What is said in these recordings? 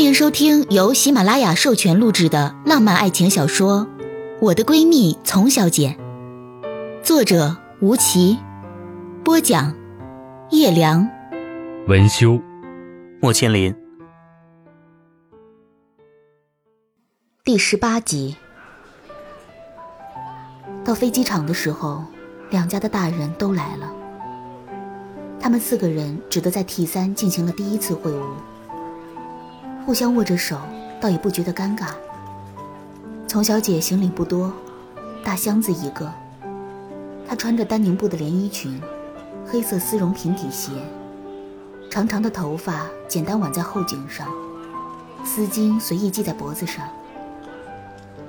欢迎收听由喜马拉雅授权录制的浪漫爱情小说《我的闺蜜丛小姐》，作者吴奇，播讲叶良，文修，莫千林。第十八集。到飞机场的时候，两家的大人都来了。他们四个人只得在 T 三进行了第一次会晤。互相握着手，倒也不觉得尴尬。丛小姐行李不多，大箱子一个。她穿着丹宁布的连衣裙，黑色丝绒平底鞋，长长的头发简单挽在后颈上，丝巾随意系在脖子上。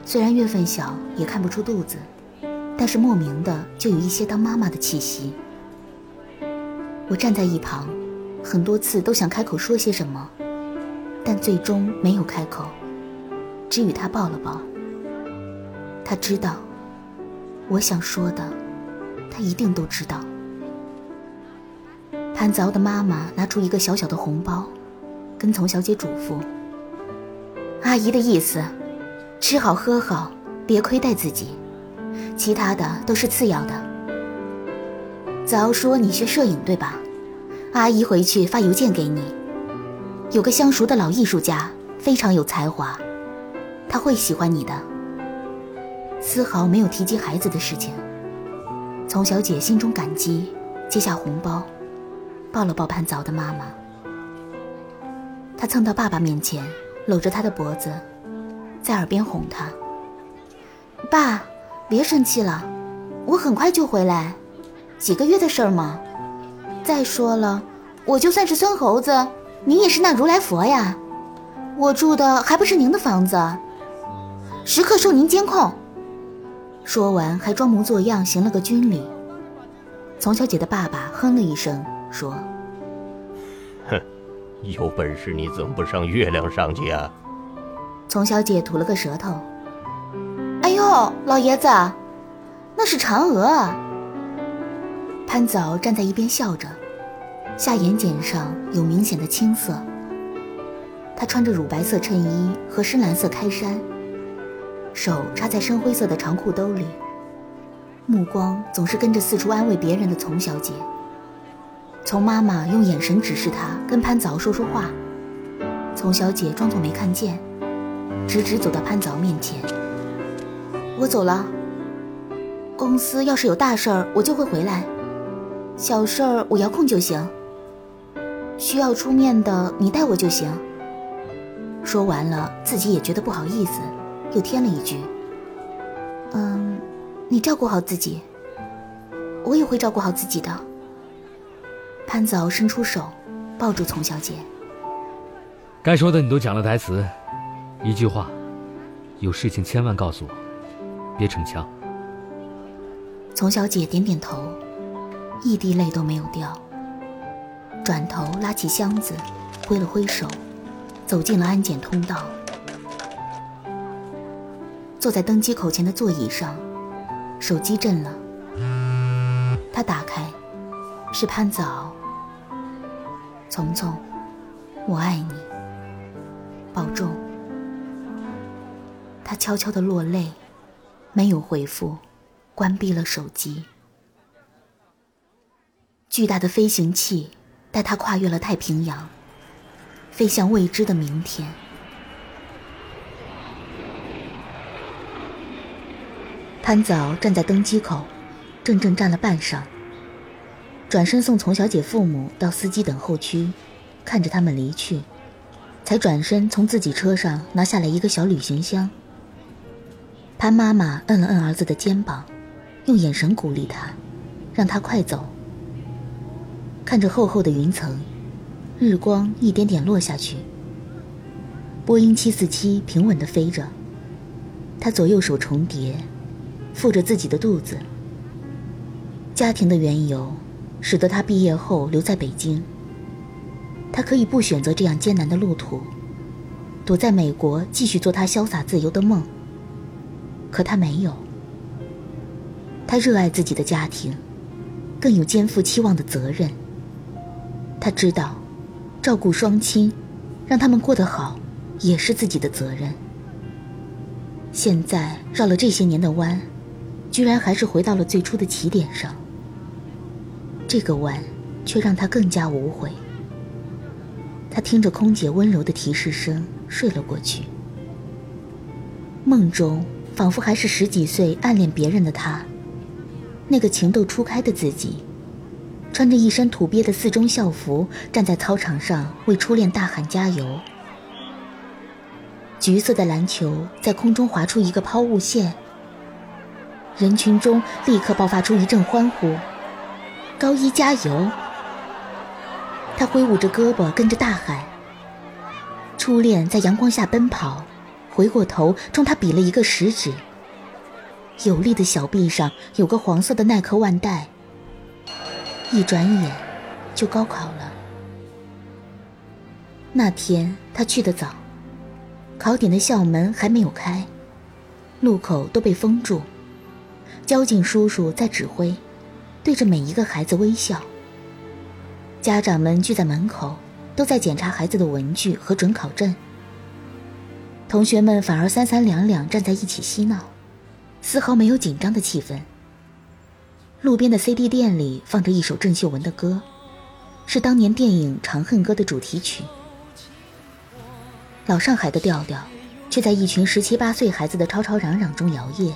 虽然月份小，也看不出肚子，但是莫名的就有一些当妈妈的气息。我站在一旁，很多次都想开口说些什么。但最终没有开口，只与他抱了抱。他知道，我想说的，他一定都知道。潘子敖的妈妈拿出一个小小的红包，跟丛小姐嘱咐：“阿姨的意思，吃好喝好，别亏待自己，其他的都是次要的。”子敖说：“你学摄影对吧？阿姨回去发邮件给你。”有个相熟的老艺术家，非常有才华，他会喜欢你的。丝毫没有提及孩子的事情。丛小姐心中感激，接下红包，抱了抱潘早的妈妈。她蹭到爸爸面前，搂着他的脖子，在耳边哄他：“爸，别生气了，我很快就回来，几个月的事儿嘛。再说了，我就算是孙猴子。”您也是那如来佛呀，我住的还不是您的房子，时刻受您监控。说完，还装模作样行了个军礼。丛小姐的爸爸哼了一声，说：“哼，有本事你怎么不上月亮上去啊？”丛小姐吐了个舌头：“哎呦，老爷子，那是嫦娥。”潘早站在一边笑着。下眼睑上有明显的青色。她穿着乳白色衬衣和深蓝色开衫，手插在深灰色的长裤兜里，目光总是跟着四处安慰别人的丛小姐。丛妈妈用眼神指示她跟潘早说说话，丛小姐装作没看见，直直走到潘早面前。我走了。公司要是有大事儿，我就会回来；小事儿我遥控就行。需要出面的，你带我就行。说完了，自己也觉得不好意思，又添了一句：“嗯，你照顾好自己，我也会照顾好自己的。”潘早伸出手，抱住丛小姐。该说的你都讲了台词，一句话，有事情千万告诉我，别逞强。丛小姐点点头，一滴泪都没有掉。转头拉起箱子，挥了挥手，走进了安检通道。坐在登机口前的座椅上，手机震了。他打开，是潘子敖。丛丛，我爱你，保重。他悄悄的落泪，没有回复，关闭了手机。巨大的飞行器。带他跨越了太平洋，飞向未知的明天。潘早站在登机口，怔怔站了半晌，转身送丛小姐父母到司机等候区，看着他们离去，才转身从自己车上拿下来一个小旅行箱。潘妈妈摁了摁儿子的肩膀，用眼神鼓励他，让他快走。看着厚厚的云层，日光一点点落下去。波音七四七平稳地飞着，他左右手重叠，负着自己的肚子。家庭的缘由，使得他毕业后留在北京。他可以不选择这样艰难的路途，躲在美国继续做他潇洒自由的梦。可他没有。他热爱自己的家庭，更有肩负期望的责任。他知道，照顾双亲，让他们过得好，也是自己的责任。现在绕了这些年的弯，居然还是回到了最初的起点上。这个弯，却让他更加无悔。他听着空姐温柔的提示声，睡了过去。梦中仿佛还是十几岁暗恋别人的他，那个情窦初开的自己，穿着一身土鳖的四中校服，站在操场上为初恋大喊加油。橘色的篮球在空中划出一个抛物线，人群中立刻爆发出一阵欢呼：“高一加油！”他挥舞着胳膊跟着大喊。初恋在阳光下奔跑。回过头，冲他比了一个食指。有力的小臂上有个黄色的耐克腕带。一转眼，就高考了。那天他去的早，考点的校门还没有开，路口都被封住。交警叔叔在指挥，对着每一个孩子微笑。家长们聚在门口，都在检查孩子的文具和准考证。同学们反而三三两两站在一起嬉闹，丝毫没有紧张的气氛。路边的 CD 店里放着一首郑秀文的歌，是当年电影《长恨歌》的主题曲。老上海的调调，却在一群十七八岁孩子的吵吵嚷嚷中摇曳。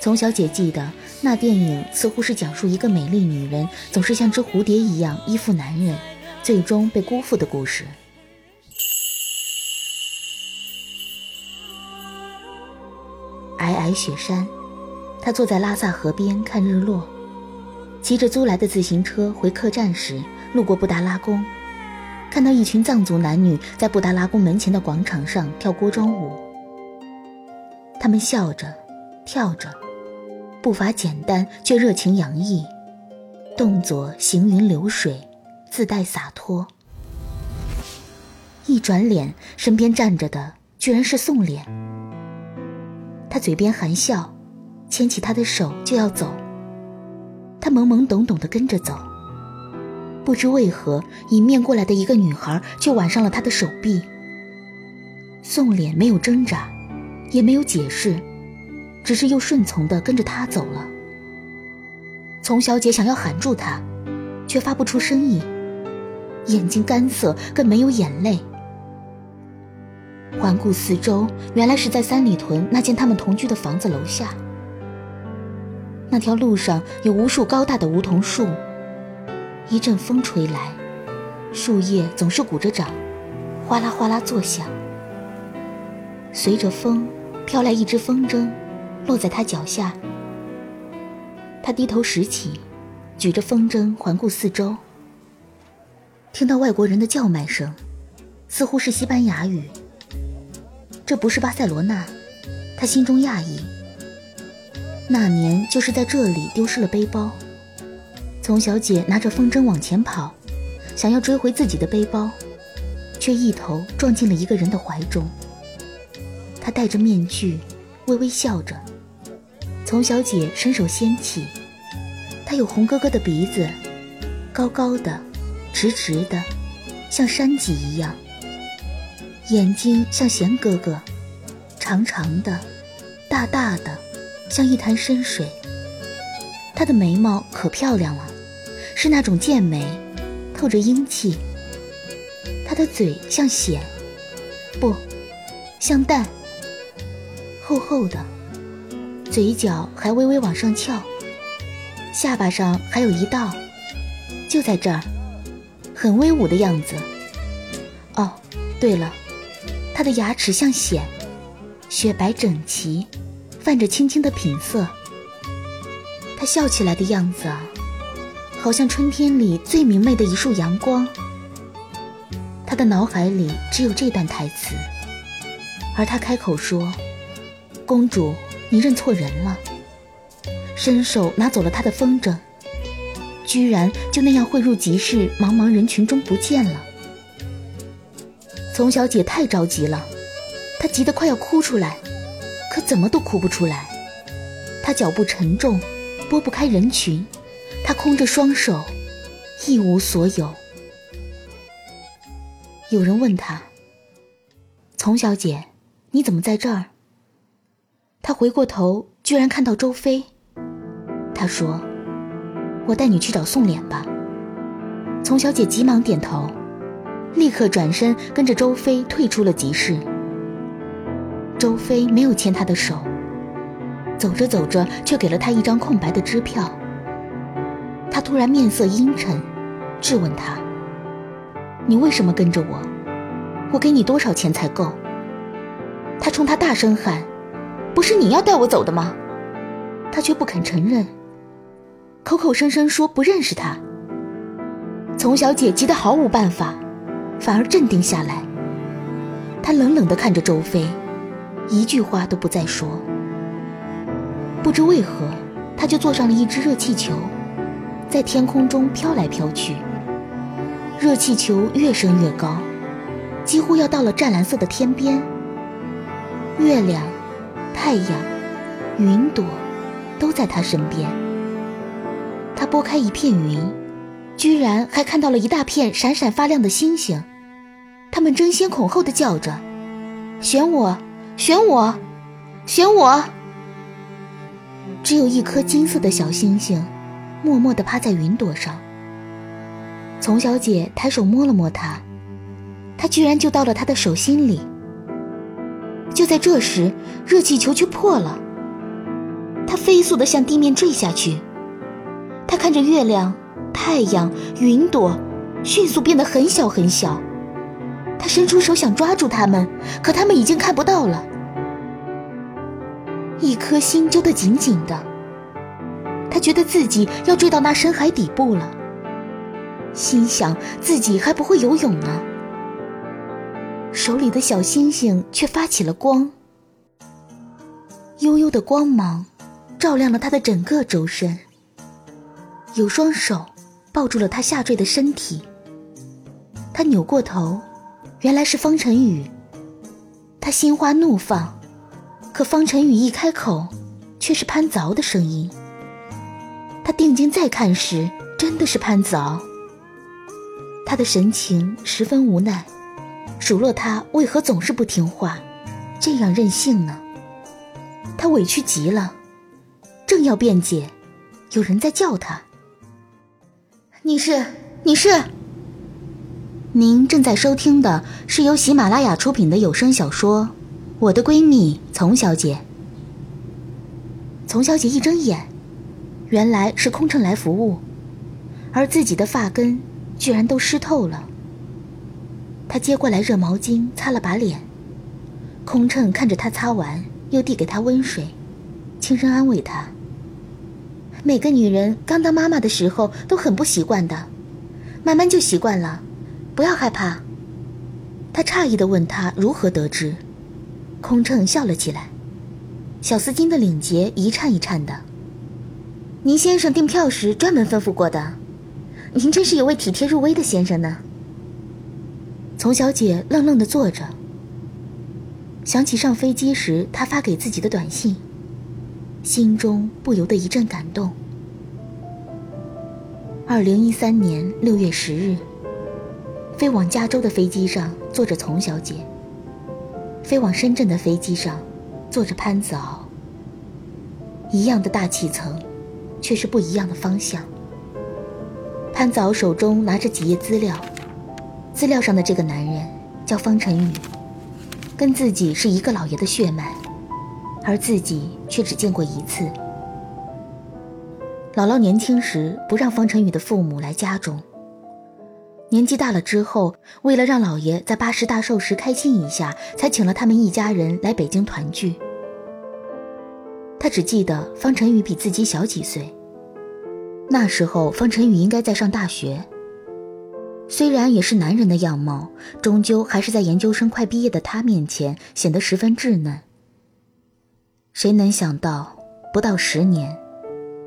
从小姐记得，那电影似乎是讲述一个美丽女人总是像只蝴蝶一样依附男人，最终被辜负的故事。皑皑雪山，他坐在拉萨河边看日落，骑着租来的自行车回客栈时，路过布达拉宫，看到一群藏族男女在布达拉宫门前的广场上跳锅庄舞。他们笑着，跳着，步伐简单却热情洋溢，动作行云流水，自带洒脱。一转脸，身边站着的居然是宋濂。他嘴边含笑，牵起她的手就要走。他懵懵懂懂地跟着走，不知为何，迎面过来的一个女孩却挽上了他的手臂。宋濂没有挣扎，也没有解释，只是又顺从地跟着他走了。丛小姐想要喊住他，却发不出声音，眼睛干涩，更没有眼泪。环顾四周，原来是在三里屯那间他们同居的房子楼下。那条路上有无数高大的梧桐树，一阵风吹来，树叶总是鼓着掌，哗啦哗啦作响。随着风，飘来一只风筝，落在他脚下。他低头拾起，举着风筝环顾四周，听到外国人的叫卖声，似乎是西班牙语。这不是巴塞罗那，他心中讶异。那年就是在这里丢失了背包，丛小姐拿着风筝往前跑，想要追回自己的背包，却一头撞进了一个人的怀中。他戴着面具，微微笑着。丛小姐伸手掀起，他有红哥哥的鼻子，高高的，直直的，像山脊一样。眼睛像贤哥哥，长长的，大大的，像一潭深水。她的眉毛可漂亮了，是那种剑眉，透着英气。她的嘴像血，不，像蛋，厚厚的，嘴角还微微往上翘，下巴上还有一道，就在这儿，很威武的样子。哦，对了。他的牙齿像癣，雪白整齐，泛着青青的品色。他笑起来的样子啊，好像春天里最明媚的一束阳光。他的脑海里只有这段台词，而他开口说：“公主，你认错人了。”伸手拿走了他的风筝，居然就那样汇入集市，茫茫人群中不见了。丛小姐太着急了，她急得快要哭出来，可怎么都哭不出来。他脚步沉重，拨不开人群，他空着双手，一无所有。有人问他：“丛小姐，你怎么在这儿？”他回过头，居然看到周飞。他说：“我带你去找宋濂吧。”丛小姐急忙点头，立刻转身跟着周飞退出了集市。周飞没有牵她的手，走着走着，却给了她一张空白的支票。他突然面色阴沉，质问他：“你为什么跟着我？我给你多少钱才够？”他冲他大声喊：“不是你要带我走的吗？”他却不肯承认，口口声声说不认识他。丛小姐急得毫无办法，反而镇定下来。她冷冷地看着周飞，一句话都不再说。不知为何，他就坐上了一只热气球。在天空中飘来飘去，热气球越升越高，几乎要到了湛蓝色的天边。月亮、太阳、云朵，都在他身边。他拨开一片云，居然还看到了一大片闪闪发亮的星星，它们争先恐后的叫着：“选我，选我，选我！”只有一颗金色的小星星。默默地趴在云朵上。丛小姐抬手摸了摸它，它居然就到了她的手心里。就在这时，热气球却破了，它飞速地向地面坠下去。她看着月亮、太阳、云朵，迅速变得很小很小。他伸出手想抓住他们，可他们已经看不到了。一颗心揪得紧紧的。他觉得自己要坠到那深海底部了，心想自己还不会游泳呢。手里的小星星却发起了光，悠悠的光芒照亮了他的整个周身。有双手抱住了他下坠的身体。他扭过头，原来是方晨宇。他心花怒放，可方晨宇一开口，却是潘凿的声音。他定睛再看时，真的是潘子敖。他的神情十分无奈，数落他为何总是不听话，这样任性呢？他委屈极了，正要辩解，有人在叫他：“你是？你是？”您正在收听的是由喜马拉雅出品的有声小说《我的闺蜜丛小姐》。丛小姐一睁眼。原来是空乘来服务，而自己的发根居然都湿透了。她接过来热毛巾擦了把脸，空乘看着她擦完，又递给她温水，轻声安慰她：“每个女人刚当妈妈的时候都很不习惯的，慢慢就习惯了，不要害怕。”他诧异的问他如何得知，空乘笑了起来，小丝巾的领结一颤一颤的。您先生订票时专门吩咐过的，您真是有位体贴入微的先生呢。丛小姐愣愣的坐着，想起上飞机时他发给自己的短信，心中不由得一阵感动。二零一三年六月十日，飞往加州的飞机上坐着丛小姐，飞往深圳的飞机上坐着潘子敖，一样的大气层。却是不一样的方向。潘子敖手中拿着几页资料，资料上的这个男人叫方晨宇，跟自己是一个老爷的血脉，而自己却只见过一次。姥姥年轻时不让方晨宇的父母来家中，年纪大了之后，为了让老爷在八十大寿时开心一下，才请了他们一家人来北京团聚。他只记得方晨宇比自己小几岁。那时候方晨宇应该在上大学。虽然也是男人的样貌，终究还是在研究生快毕业的他面前显得十分稚嫩。谁能想到，不到十年，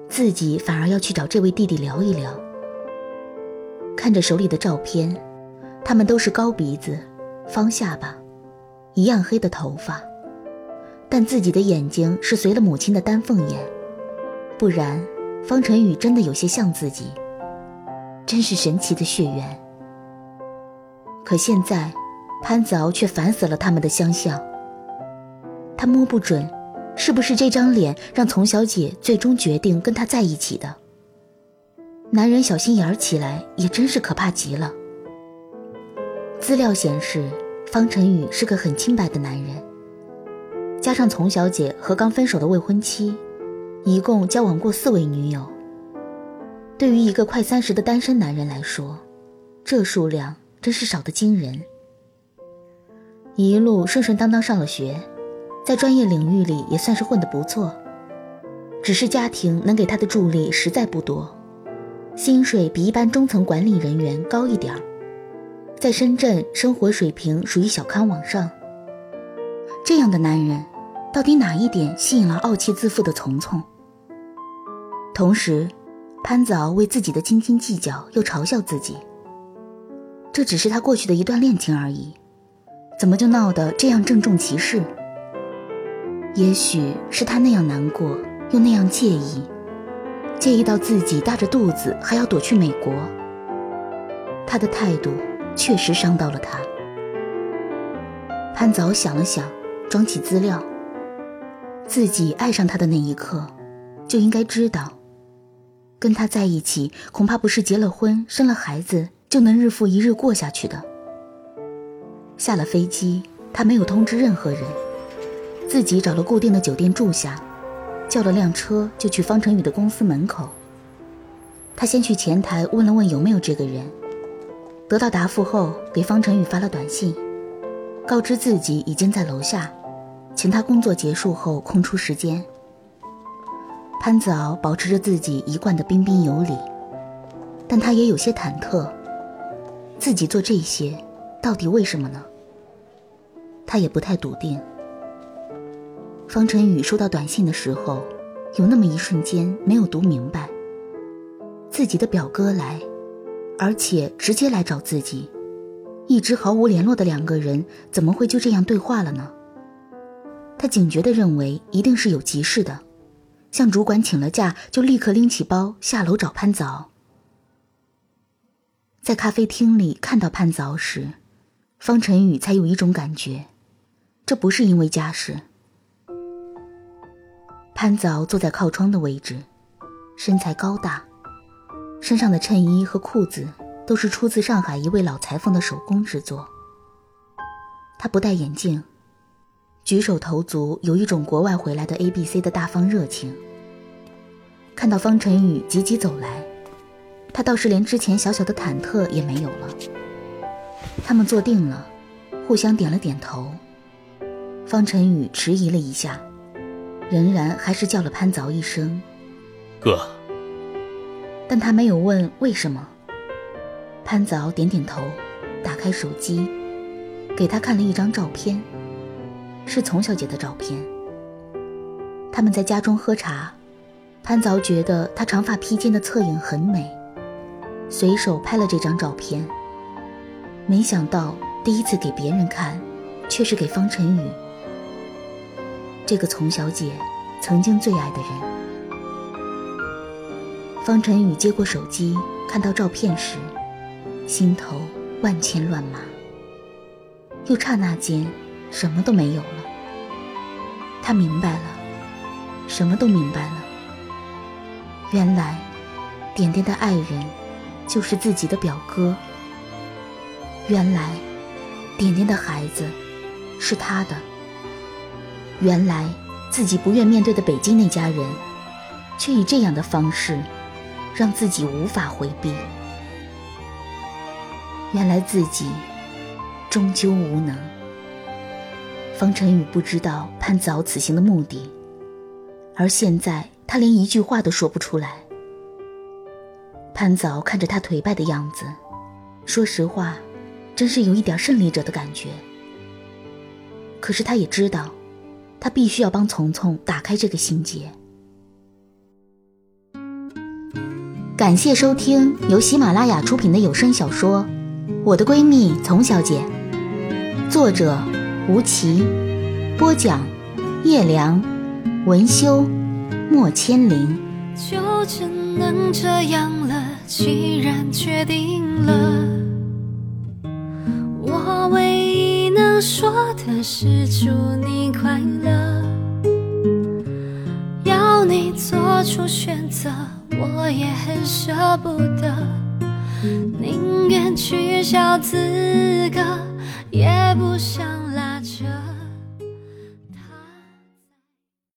自己反而要去找这位弟弟聊一聊。看着手里的照片，他们都是高鼻子、方下巴，一样黑的头发。但自己的眼睛是随了母亲的丹凤眼，不然方晨宇真的有些像自己，真是神奇的血缘。可现在，潘子敖却烦死了他们的相像。他摸不准，是不是这张脸让丛小姐最终决定跟他在一起的。男人小心眼儿起来也真是可怕极了。资料显示，方晨宇是个很清白的男人，加上丛小姐和刚分手的未婚妻，一共交往过四位女友。对于一个快三十的单身男人来说，这数量真是少得惊人。一路顺顺当当上了学，在专业领域里也算是混得不错，只是家庭能给他的助力实在不多。薪水比一般中层管理人员高一点儿，在深圳生活水平属于小康往上。这样的男人，到底哪一点吸引了傲气自负的丛丛？同时，潘子敖为自己的斤斤计较又嘲笑自己。这只是他过去的一段恋情而已，怎么就闹得这样郑重其事？也许是他那样难过，又那样介意。介意到自己大着肚子还要躲去美国，他的态度确实伤到了他。潘早想了想，装起资料。自己爱上他的那一刻，就应该知道，跟他在一起恐怕不是结了婚、生了孩子就能日复一日过下去的。下了飞机，他没有通知任何人，自己找了固定的酒店住下。叫了辆车就去方成宇的公司门口。他先去前台问了问有没有这个人，得到答复后给方成宇发了短信，告知自己已经在楼下，请他工作结束后空出时间。潘子敖保持着自己一贯的彬彬有礼，但他也有些忐忑，自己做这些到底为什么呢？他也不太笃定。方晨宇收到短信的时候，有那么一瞬间没有读明白。自己的表哥来，而且直接来找自己，一直毫无联络的两个人怎么会就这样对话了呢？他警觉地认为一定是有急事的，向主管请了假，就立刻拎起包下楼找潘早。在咖啡厅里看到潘早时，方晨宇才有一种感觉，这不是因为家事。潘早坐在靠窗的位置，身材高大，身上的衬衣和裤子都是出自上海一位老裁缝的手工制作。他不戴眼镜，举手投足有一种国外回来的 A B C 的大方热情。看到方晨宇急急走来，他倒是连之前小小的忐忑也没有了。他们坐定了，互相点了点头。方晨宇迟疑了一下。仍然还是叫了潘凿一声“哥”，但他没有问为什么。潘凿点点头，打开手机，给他看了一张照片，是丛小姐的照片。他们在家中喝茶，潘凿觉得她长发披肩的侧影很美，随手拍了这张照片。没想到第一次给别人看，却是给方晨宇。这个丛小姐曾经最爱的人，方晨宇接过手机，看到照片时，心头万千乱麻。又刹那间，什么都没有了。他明白了，什么都明白了。原来，点点的爱人，就是自己的表哥。原来，点点的孩子，是他的。原来自己不愿面对的北京那家人，却以这样的方式，让自己无法回避。原来自己终究无能。方晨宇不知道潘子敖此行的目的，而现在他连一句话都说不出来。潘子敖看着他颓败的样子，说实话，真是有一点胜利者的感觉。可是他也知道。他必须要帮丛丛打开这个心结。感谢收听由喜马拉雅出品的有声小说《我的闺蜜丛小姐》，作者吴奇，播讲叶良，文修莫千灵。就只能这样了，既然决定了，说的是祝你快乐，要你做出选择，我也很舍不得，宁愿取消资格，也不想。